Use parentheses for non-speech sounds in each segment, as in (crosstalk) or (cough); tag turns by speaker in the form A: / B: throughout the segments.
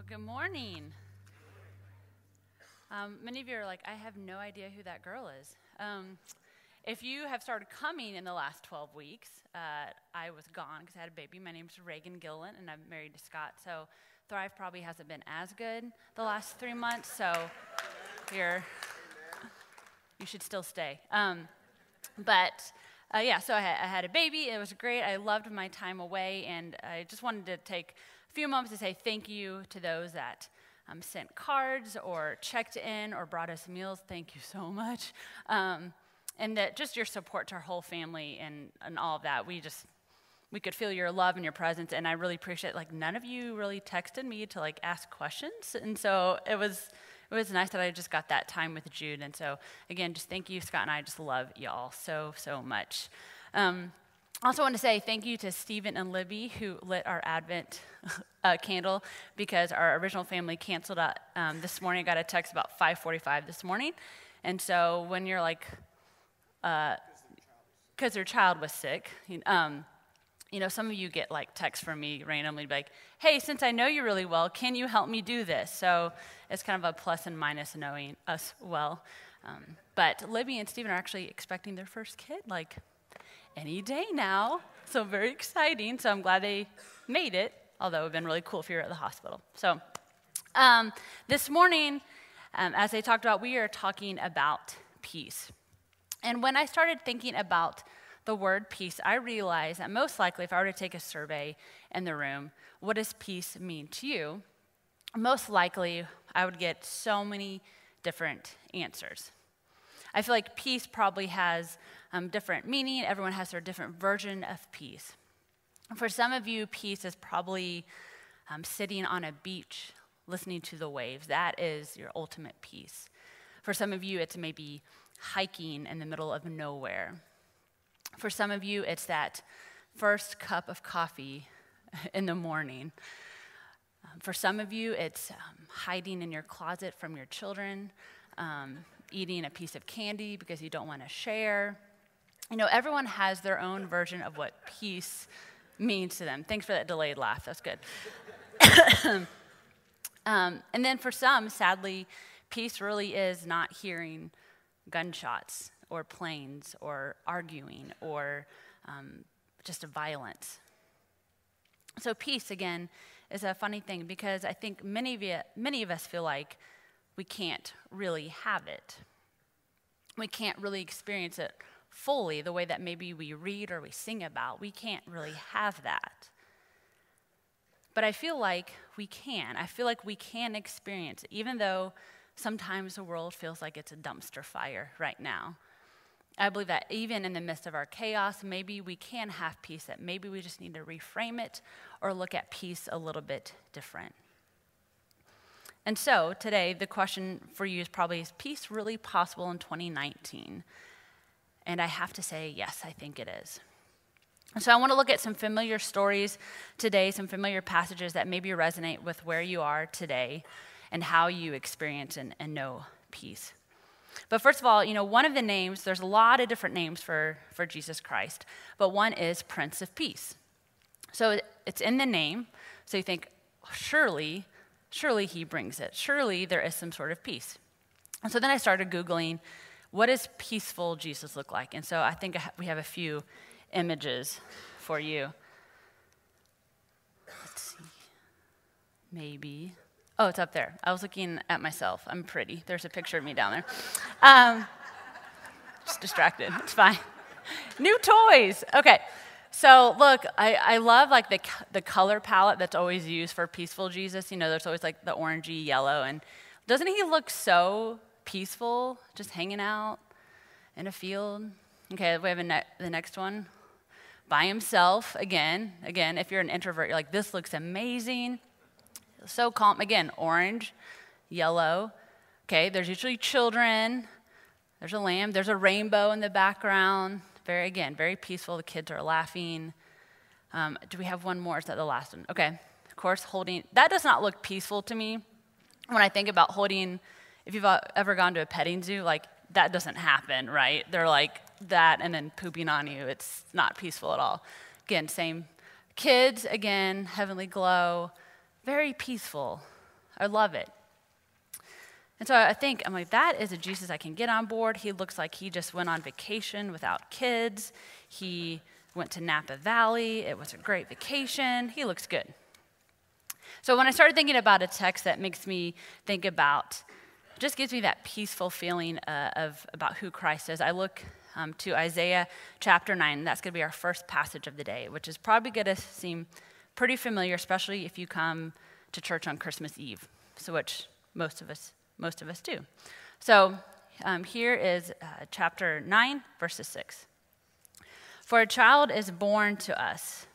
A: Well, good morning. Um, many of you are like, I have no idea who that girl is. Um, if you have started coming in the last 12 weeks, uh, I was gone because I had a baby. My name's Reagan Gillen, and I'm married to Scott. So Thrive probably hasn't been as good the last three months. So you're, you should still stay. Um, but uh, yeah, so I, I had a baby. It was great. I loved my time away, and I just wanted to take few moments to say thank you to those that um, sent cards or checked in or brought us meals. Thank you so much. Um, and that just your support to our whole family and, and all of that. We just, we could feel your love and your presence. And I really appreciate, like, none of you really texted me to, like, ask questions. And so it was, it was nice that I just got that time with Jude. And so, again, just thank you, Scott and I just love y'all so, so much. Um, I also want to say thank you to Stephen and Libby who lit our Advent (laughs) uh, candle because our original family canceled out um, this morning. I got a text about 5:45 this morning, and so when you're like, because uh, their child was sick, um, you know, some of you get like texts from me randomly, like, "Hey, since I know you really well, can you help me do this?" So it's kind of a plus and minus knowing us well. Um, but Libby and Stephen are actually expecting their first kid, like any day now. So very exciting. So I'm glad they made it, although it would have been really cool if you were at the hospital. So um, this morning, um, as I talked about, we are talking about peace. And when I started thinking about the word peace, I realized that most likely, if I were to take a survey in the room, what does peace mean to you? Most likely, I would get so many different answers. I feel like peace probably has um, different meaning. Everyone has their different version of peace. For some of you, peace is probably um, sitting on a beach listening to the waves. That is your ultimate peace. For some of you, it's maybe hiking in the middle of nowhere. For some of you, it's that first cup of coffee (laughs) in the morning. Um, for some of you, it's um, hiding in your closet from your children, um, eating a piece of candy because you don't want to share. You know, everyone has their own version of what peace means to them. Thanks for that delayed laugh. That's good. (coughs) um, and then for some, sadly, peace really is not hearing gunshots or planes or arguing or um, just violence. So peace again is a funny thing because I think many of you, many of us feel like we can't really have it. We can't really experience it fully the way that maybe we read or we sing about. We can't really have that. But I feel like we can. I feel like we can experience it, even though sometimes the world feels like it's a dumpster fire right now. I believe that even in the midst of our chaos, maybe we can have peace, that maybe we just need to reframe it or look at peace a little bit different. And so today, the question for you is probably is peace really possible in 2019? And I have to say, yes, I think it is. So I want to look at some familiar stories today, some familiar passages that maybe resonate with where you are today and how you experience and, and know peace. But first of all, you know, one of the names, there's a lot of different names for, for Jesus Christ, but one is Prince of Peace. So it's in the name. So you think, surely, surely he brings it. Surely there is some sort of peace. And so then I started Googling what does peaceful Jesus look like? And so I think we have a few images for you. Let's see. Maybe. Oh, it's up there. I was looking at myself. I'm pretty. There's a picture of me down there. Um, (laughs) just distracted. It's fine. New toys. Okay. So look, I, I love like the, the color palette that's always used for peaceful Jesus. You know, there's always like the orangey yellow. And doesn't he look so peaceful, just hanging out in a field. Okay, we have ne- the next one. By himself, again. Again, if you're an introvert, you're like, this looks amazing. So calm. Again, orange, yellow. Okay, there's usually children. There's a lamb. There's a rainbow in the background. Very, again, very peaceful. The kids are laughing. Um, do we have one more? Is that the last one? Okay. Of course, holding. That does not look peaceful to me when I think about holding if you've uh, ever gone to a petting zoo, like that doesn't happen, right? They're like that and then pooping on you. It's not peaceful at all. Again, same kids, again, heavenly glow, very peaceful. I love it. And so I think, I'm like, that is a Jesus I can get on board. He looks like he just went on vacation without kids. He went to Napa Valley. It was a great vacation. He looks good. So when I started thinking about a text that makes me think about, just gives me that peaceful feeling uh, of about who Christ is, I look um, to Isaiah chapter 9. That's going to be our first passage of the day, which is probably going to seem pretty familiar, especially if you come to church on Christmas Eve, so which most of us most of us do. So um, here is uh, chapter 9, verses 6. For a child is born to us,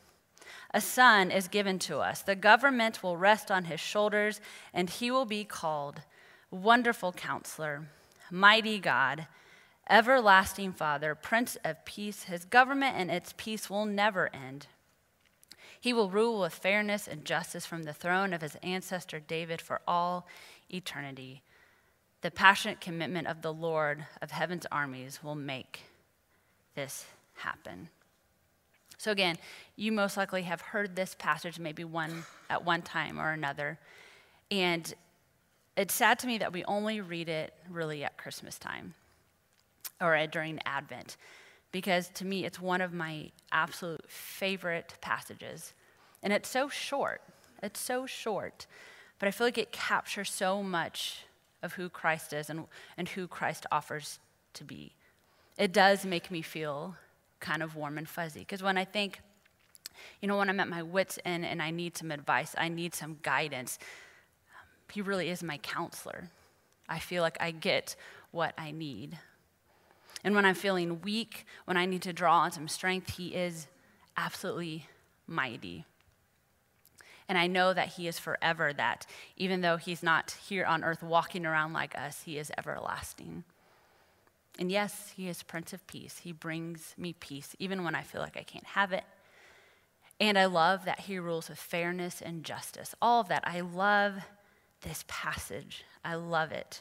A: a son is given to us. The government will rest on his shoulders, and he will be called Wonderful Counselor, Mighty God, Everlasting Father, Prince of Peace. His government and its peace will never end. He will rule with fairness and justice from the throne of his ancestor David for all eternity. The passionate commitment of the Lord of heaven's armies will make this happen. So, again, you most likely have heard this passage maybe one at one time or another. And it's sad to me that we only read it really at Christmas time or during Advent, because to me, it's one of my absolute favorite passages. And it's so short. It's so short. But I feel like it captures so much of who Christ is and, and who Christ offers to be. It does make me feel kind of warm and fuzzy. Because when I think, you know, when I'm at my wits' end and I need some advice, I need some guidance, he really is my counselor. I feel like I get what I need. And when I'm feeling weak, when I need to draw on some strength, he is absolutely mighty. And I know that He is forever that, even though He's not here on earth walking around like us, He is everlasting. And yes, He is Prince of Peace. He brings me peace, even when I feel like I can't have it. And I love that He rules with fairness and justice. All of that. I love this passage. I love it.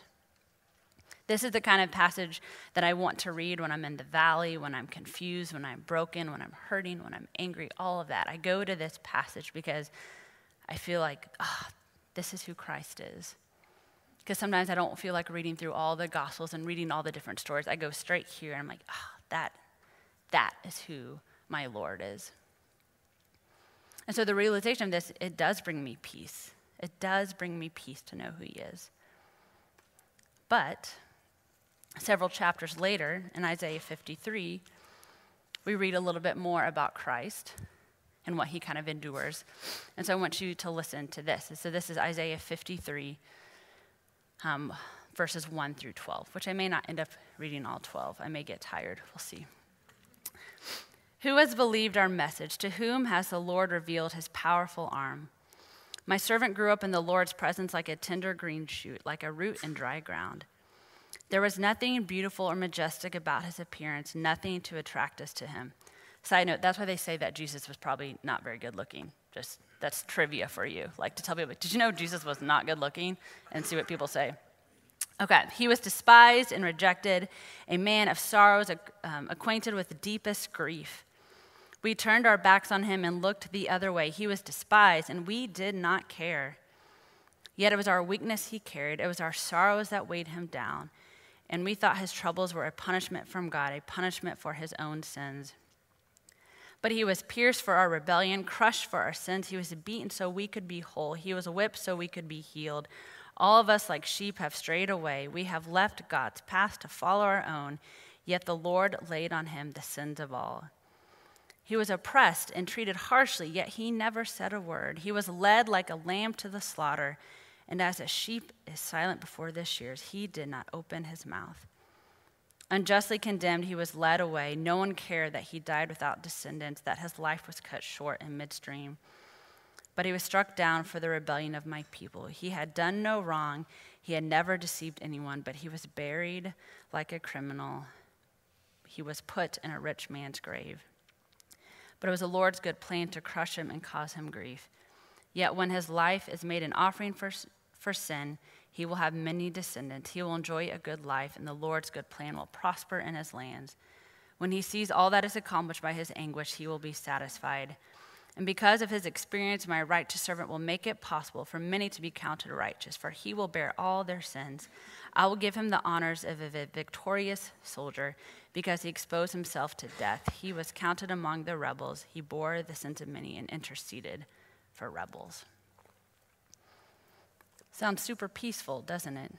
A: This is the kind of passage that I want to read when I'm in the valley, when I'm confused, when I'm broken, when I'm hurting, when I'm angry, all of that. I go to this passage because I feel like, ah, oh, this is who Christ is. Because sometimes I don't feel like reading through all the Gospels and reading all the different stories. I go straight here and I'm like, ah, oh, that, that is who my Lord is. And so the realization of this, it does bring me peace. It does bring me peace to know who He is. But several chapters later, in Isaiah 53, we read a little bit more about Christ and what he kind of endures. And so I want you to listen to this. so this is Isaiah 53, um, verses 1 through 12, which I may not end up reading all 12. I may get tired. We'll see. Who has believed our message? To whom has the Lord revealed his powerful arm? My servant grew up in the Lord's presence like a tender green shoot, like a root in dry ground. There was nothing beautiful or majestic about his appearance, nothing to attract us to him. Side note, that's why they say that Jesus was probably not very good looking. Just that's trivia for you. Like to tell people, did you know Jesus was not good looking? And see what people say. Okay, he was despised and rejected, a man of sorrows, um, acquainted with deepest grief. We turned our backs on him and looked the other way. He was despised, and we did not care. Yet it was our weakness he carried, it was our sorrows that weighed him down. And we thought his troubles were a punishment from God, a punishment for his own sins. But he was pierced for our rebellion, crushed for our sins. He was beaten so we could be whole. He was whipped so we could be healed. All of us, like sheep, have strayed away. We have left God's path to follow our own, yet the Lord laid on him the sins of all. He was oppressed and treated harshly, yet he never said a word. He was led like a lamb to the slaughter, and as a sheep is silent before the shears, he did not open his mouth. Unjustly condemned, he was led away. No one cared that he died without descendants, that his life was cut short in midstream. But he was struck down for the rebellion of my people. He had done no wrong, he had never deceived anyone, but he was buried like a criminal. He was put in a rich man's grave. But it was the Lord's good plan to crush him and cause him grief. Yet when his life is made an offering for, for sin, he will have many descendants. He will enjoy a good life, and the Lord's good plan will prosper in his lands. When he sees all that is accomplished by his anguish, he will be satisfied. And because of his experience, my righteous servant will make it possible for many to be counted righteous, for he will bear all their sins. I will give him the honors of a victorious soldier because he exposed himself to death. He was counted among the rebels. He bore the sins of many and interceded for rebels. Sounds super peaceful, doesn't it?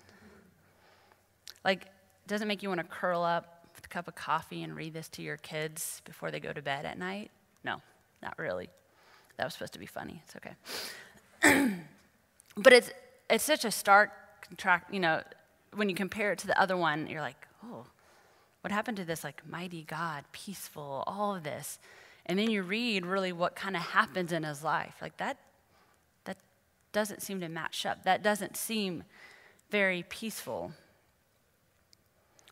A: Like, doesn't make you want to curl up with a cup of coffee and read this to your kids before they go to bed at night? No, not really. That was supposed to be funny. It's okay. (clears throat) but it's it's such a stark contract, you know, when you compare it to the other one, you're like, oh, what happened to this like mighty God, peaceful, all of this? And then you read really what kind of happens in his life. Like that that doesn't seem to match up. That doesn't seem very peaceful.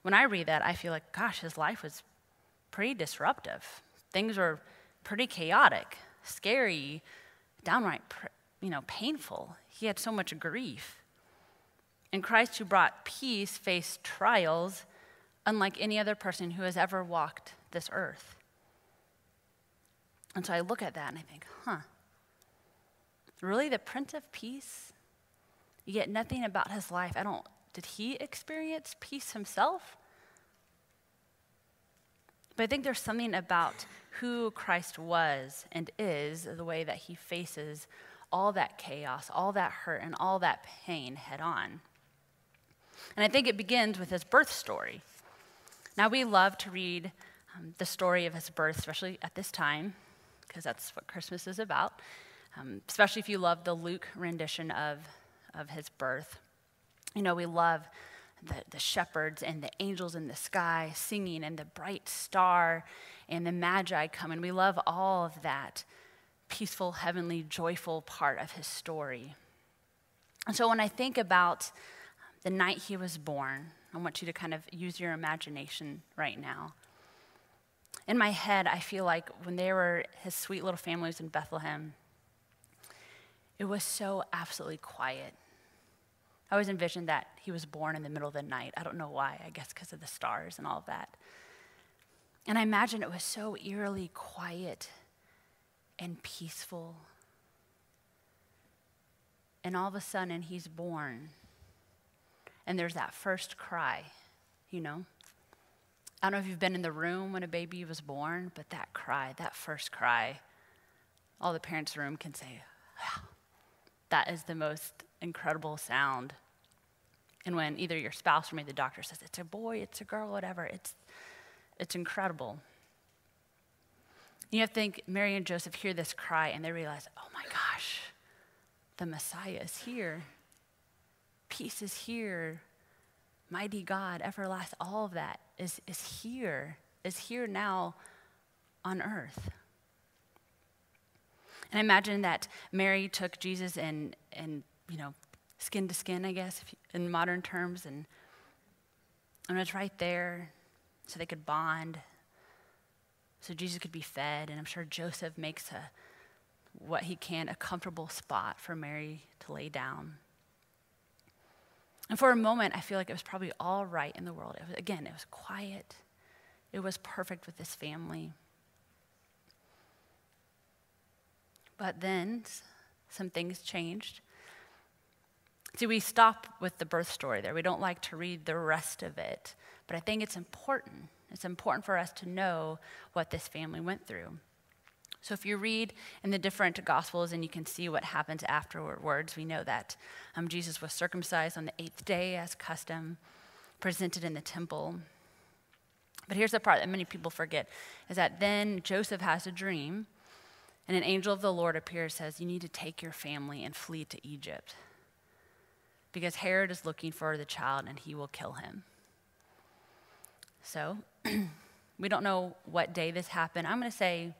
A: When I read that, I feel like, gosh, his life was pretty disruptive. Things were pretty chaotic scary, downright, you know, painful. He had so much grief. And Christ, who brought peace, faced trials unlike any other person who has ever walked this earth. And so I look at that and I think, huh, really the Prince of Peace? Yet nothing about his life. I don't, did he experience peace himself? But I think there's something about who Christ was and is, the way that he faces all that chaos, all that hurt, and all that pain head on. And I think it begins with his birth story. Now, we love to read um, the story of his birth, especially at this time, because that's what Christmas is about, um, especially if you love the Luke rendition of, of his birth. You know, we love the, the shepherds and the angels in the sky singing and the bright star and the magi coming. We love all of that peaceful, heavenly, joyful part of his story. And so when I think about the night he was born, I want you to kind of use your imagination right now. In my head, I feel like when they were his sweet little families in Bethlehem, it was so absolutely quiet. I always envisioned that he was born in the middle of the night. I don't know why, I guess because of the stars and all of that. And I imagine it was so eerily quiet and peaceful. And all of a sudden, he's born. And there's that first cry, you know? I don't know if you've been in the room when a baby was born, but that cry, that first cry, all the parents in the room can say, wow, that is the most incredible sound. And when either your spouse or maybe the doctor says, it's a boy, it's a girl, whatever, it's it's incredible. You have to think Mary and Joseph hear this cry and they realize, oh my gosh, the Messiah is here. Peace is here. Mighty God, everlasting, all of that is, is here, is here now on earth. And I imagine that Mary took Jesus and, and you know, skin to skin, I guess, in modern terms, and, and it's right there so they could bond, so Jesus could be fed. And I'm sure Joseph makes a, what he can, a comfortable spot for Mary to lay down. And for a moment, I feel like it was probably all right in the world. It was, again, it was quiet, it was perfect with this family. But then some things changed. See, we stop with the birth story there. We don't like to read the rest of it. But I think it's important. It's important for us to know what this family went through. So if you read in the different Gospels and you can see what happens afterwards, we know that um, Jesus was circumcised on the eighth day as custom, presented in the temple. But here's the part that many people forget is that then Joseph has a dream, and an angel of the Lord appears says, You need to take your family and flee to Egypt. Because Herod is looking for the child and he will kill him. So (clears throat) we don't know what day this happened. I'm going to say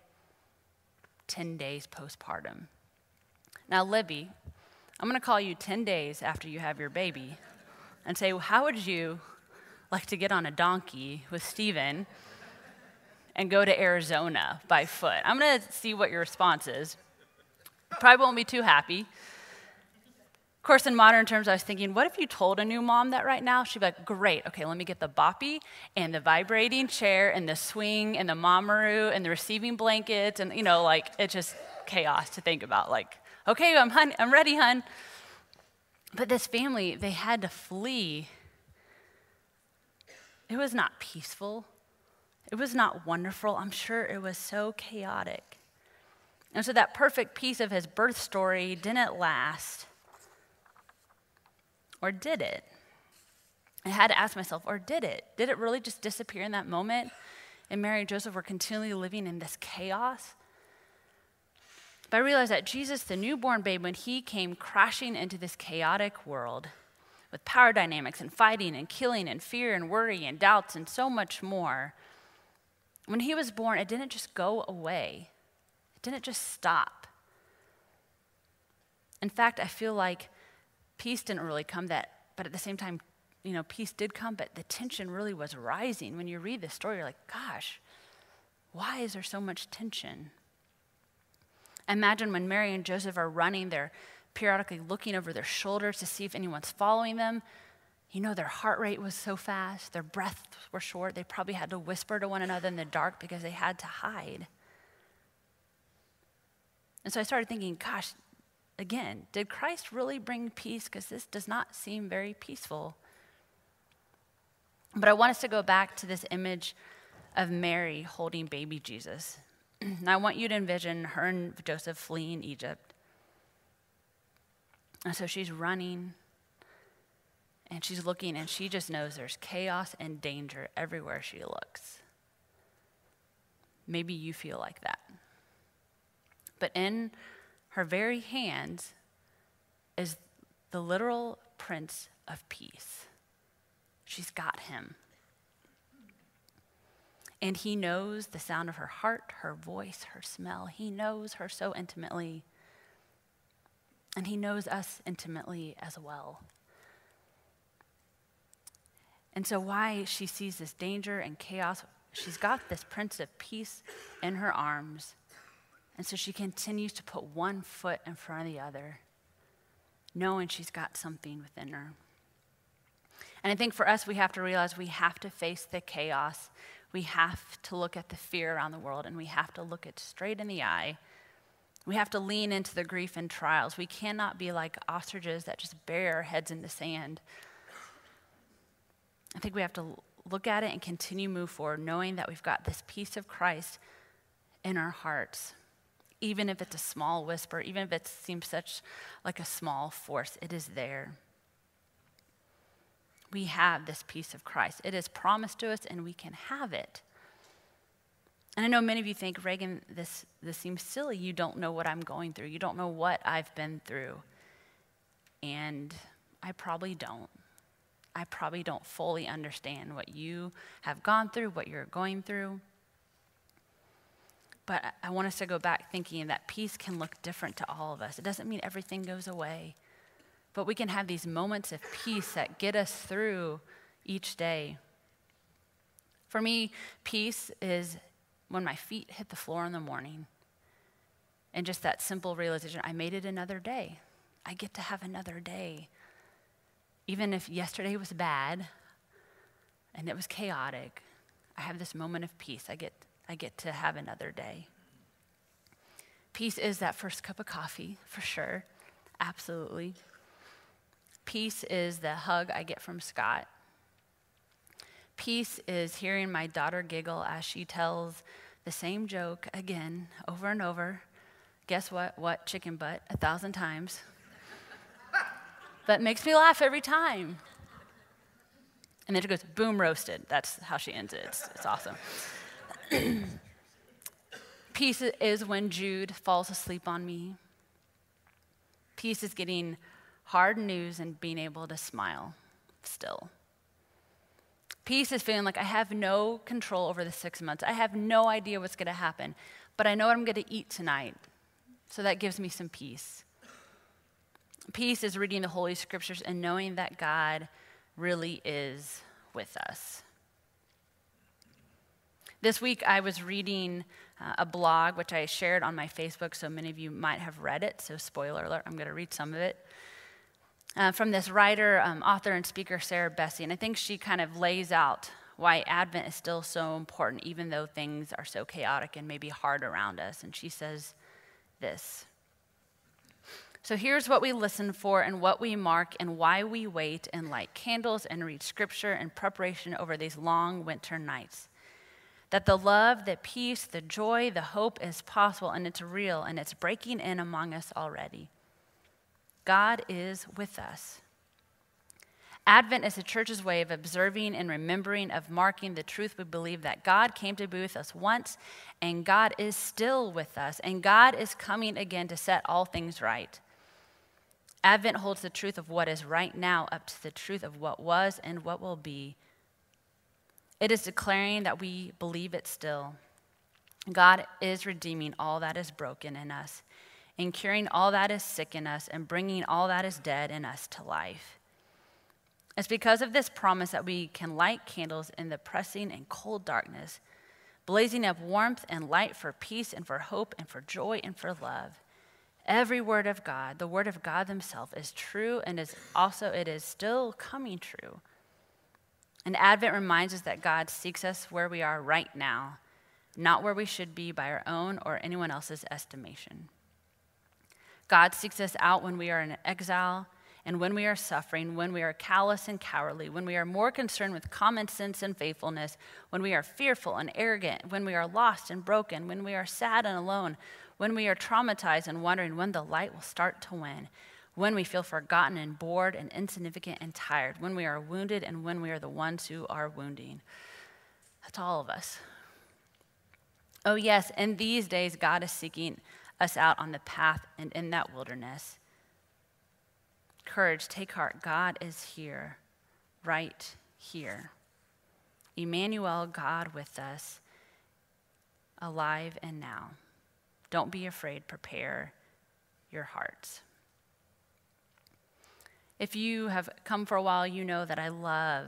A: 10 days postpartum. Now, Libby, I'm going to call you 10 days after you have your baby and say, well, How would you like to get on a donkey with Stephen and go to Arizona by foot? I'm going to see what your response is. Probably won't be too happy. Of course, in modern terms, I was thinking, what if you told a new mom that right now? She'd be like, great, okay, let me get the boppy and the vibrating chair and the swing and the mamaRoo and the receiving blankets and, you know, like, it's just, chaos to think about. Like, okay, I'm, hun- I'm ready, hun. But this family, they had to flee. It was not peaceful. It was not wonderful. I'm sure it was so chaotic. And so that perfect piece of his birth story didn't last. Or did it? I had to ask myself, or did it? Did it really just disappear in that moment? And Mary and Joseph were continually living in this chaos? But I realized that Jesus, the newborn babe, when he came crashing into this chaotic world with power dynamics and fighting and killing and fear and worry and doubts and so much more, when he was born, it didn't just go away, it didn't just stop. In fact, I feel like peace didn't really come that, but at the same time, you know, peace did come, but the tension really was rising. When you read the story, you're like, gosh, why is there so much tension? Imagine when Mary and Joseph are running, they're periodically looking over their shoulders to see if anyone's following them. You know, their heart rate was so fast, their breaths were short. They probably had to whisper to one another in the dark because they had to hide. And so I started thinking, gosh, again, did Christ really bring peace? Because this does not seem very peaceful. But I want us to go back to this image of Mary holding baby Jesus. (clears throat) and I want you to envision her and Joseph fleeing Egypt. And so she's running and she's looking and she just knows there's chaos and danger everywhere she looks. Maybe you feel like that. But in her very hand is the literal Prince of Peace. She's got him. And he knows the sound of her heart, her voice, her smell. He knows her so intimately. And he knows us intimately as well. And so, why she sees this danger and chaos, she's got this Prince of Peace in her arms. And so she continues to put one foot in front of the other, knowing she's got something within her. And I think for us, we have to realize we have to face the chaos. We have to look at the fear around the world, and we have to look it straight in the eye. We have to lean into the grief and trials. We cannot be like ostriches that just bury our heads in the sand. I think we have to look at it and continue move forward, knowing that we've got this peace of Christ in our hearts. Even if it's a small whisper, even if it seems such like a small force, it is there we have this peace of Christ. It is promised to us and we can have it. And I know many of you think, Reagan, this, this seems silly. You don't know what I'm going through. You don't know what I've been through. And I probably don't. I probably don't fully understand what you have gone through, what you're going through. But I want us to go back thinking that peace can look different to all of us. It doesn't mean everything goes away. But we can have these moments of peace that get us through each day. For me, peace is when my feet hit the floor in the morning and just that simple realization I made it another day. I get to have another day. Even if yesterday was bad and it was chaotic, I have this moment of peace. I get, I get to have another day. Peace is that first cup of coffee, for sure. Absolutely. Peace is the hug I get from Scott. Peace is hearing my daughter giggle as she tells the same joke again, over and over. Guess what? What? Chicken butt, a thousand times. (laughs) that makes me laugh every time. And then she goes, boom, roasted. That's how she ends it. It's, it's awesome. (clears throat) Peace is when Jude falls asleep on me. Peace is getting hard news and being able to smile still. Peace is feeling like I have no control over the six months. I have no idea what's going to happen, but I know what I'm going to eat tonight. So that gives me some peace. Peace is reading the Holy Scriptures and knowing that God really is with us. This week I was reading uh, a blog, which I shared on my Facebook, so many of you might have read it. So, spoiler alert, I'm going to read some of it uh, from this writer, um, author, and speaker, Sarah Bessey. And I think she kind of lays out why Advent is still so important, even though things are so chaotic and maybe hard around us. And she says this. So here's what we listen for and what we mark and why we wait and light candles and read scripture in preparation over these long winter nights. That the love, the peace, the joy, the hope is possible and it's real and it's breaking in among us already. God is with us. Advent is the church's way of observing and remembering, of marking the truth we believe that God came to be with us once, and God is still with us, and God is coming again to set all things right. Advent holds the truth of what is right now up to the truth of what was and what will be. It is declaring that we believe it still. God is redeeming all that is broken in us, and curing all that is sick in us, and bringing all that is dead in us to life. It's because of this promise that we can light candles in the pressing and cold darkness, blazing up warmth and light for peace and for hope and for joy and for love. Every word of God, the word of God himself is true and is also it is still coming true. And Advent reminds us that God seeks us where we are right now, not where we should be by our own or anyone else's estimation. God seeks us out when we are in exile and when we are suffering, when we are callous and cowardly, when we are more concerned with common sense and faithfulness, when we are fearful and arrogant, when we are lost and broken, when we are sad and alone, when we are traumatized and wondering when the light will start to win, when we feel forgotten and bored and insignificant and tired, when we are wounded and when we are the ones who are wounding. That's all of us. Oh, yes, in these days, God is seeking us out on the path and in that wilderness. Courage, take heart. God is here, right here. Emmanuel, God with us, alive and now. Don't be afraid, prepare your hearts. If you have come for a while, you know that I love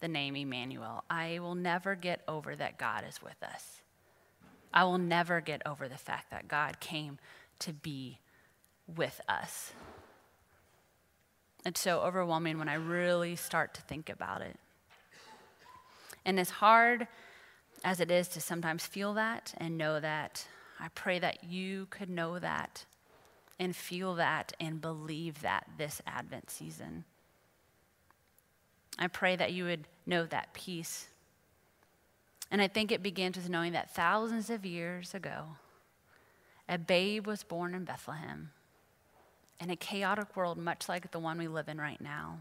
A: the name Emmanuel. I will never get over that God is with us. I will never get over the fact that God came to be with us. It's so overwhelming when I really start to think about it. And as hard as it is to sometimes feel that and know that, I pray that you could know that and feel that and believe that this Advent season. I pray that you would know that peace. And I think it begins with knowing that thousands of years ago, a babe was born in Bethlehem in a chaotic world, much like the one we live in right now.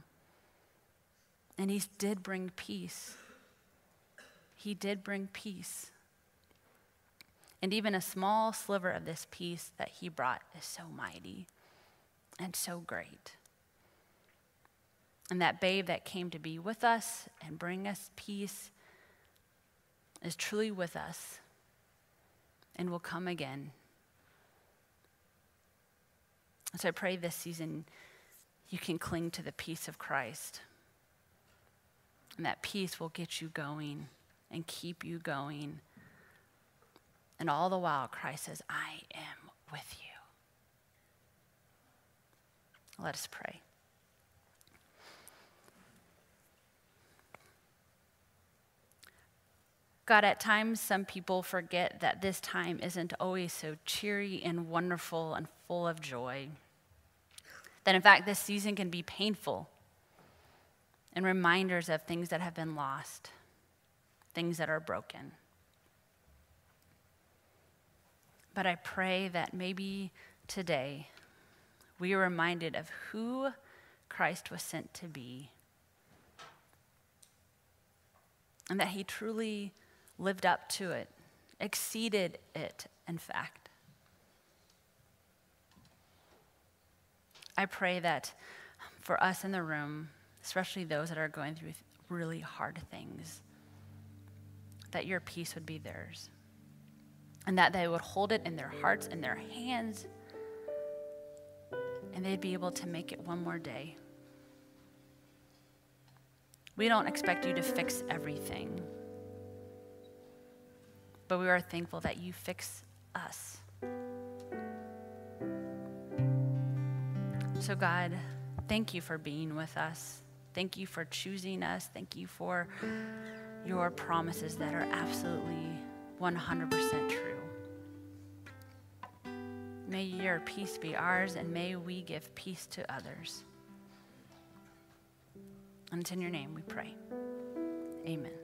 A: And he did bring peace. He did bring peace. And even a small sliver of this peace that he brought is so mighty and so great. And that babe that came to be with us and bring us peace is truly with us and will come again so I pray this season you can cling to the peace of Christ. And that peace will get you going and keep you going. And all the while, Christ says, I am with you. Let us pray. God, at times some people forget that this time isn't always so cheery and wonderful and full of joy. That in fact, this season can be painful and reminders of things that have been lost, things that are broken. But I pray that maybe today we are reminded of who Christ was sent to be and that he truly lived up to it, exceeded it, in fact. I pray that for us in the room, especially those that are going through really hard things, that your peace would be theirs. And that they would hold it in their hearts and their hands, and they'd be able to make it one more day. We don't expect you to fix everything but we are thankful that you fix us. So, God, thank you for being with us. Thank you for choosing us. Thank you for your promises that are absolutely 100% true. May your peace be ours, and may we give peace to others. And it's in your name we pray. Amen.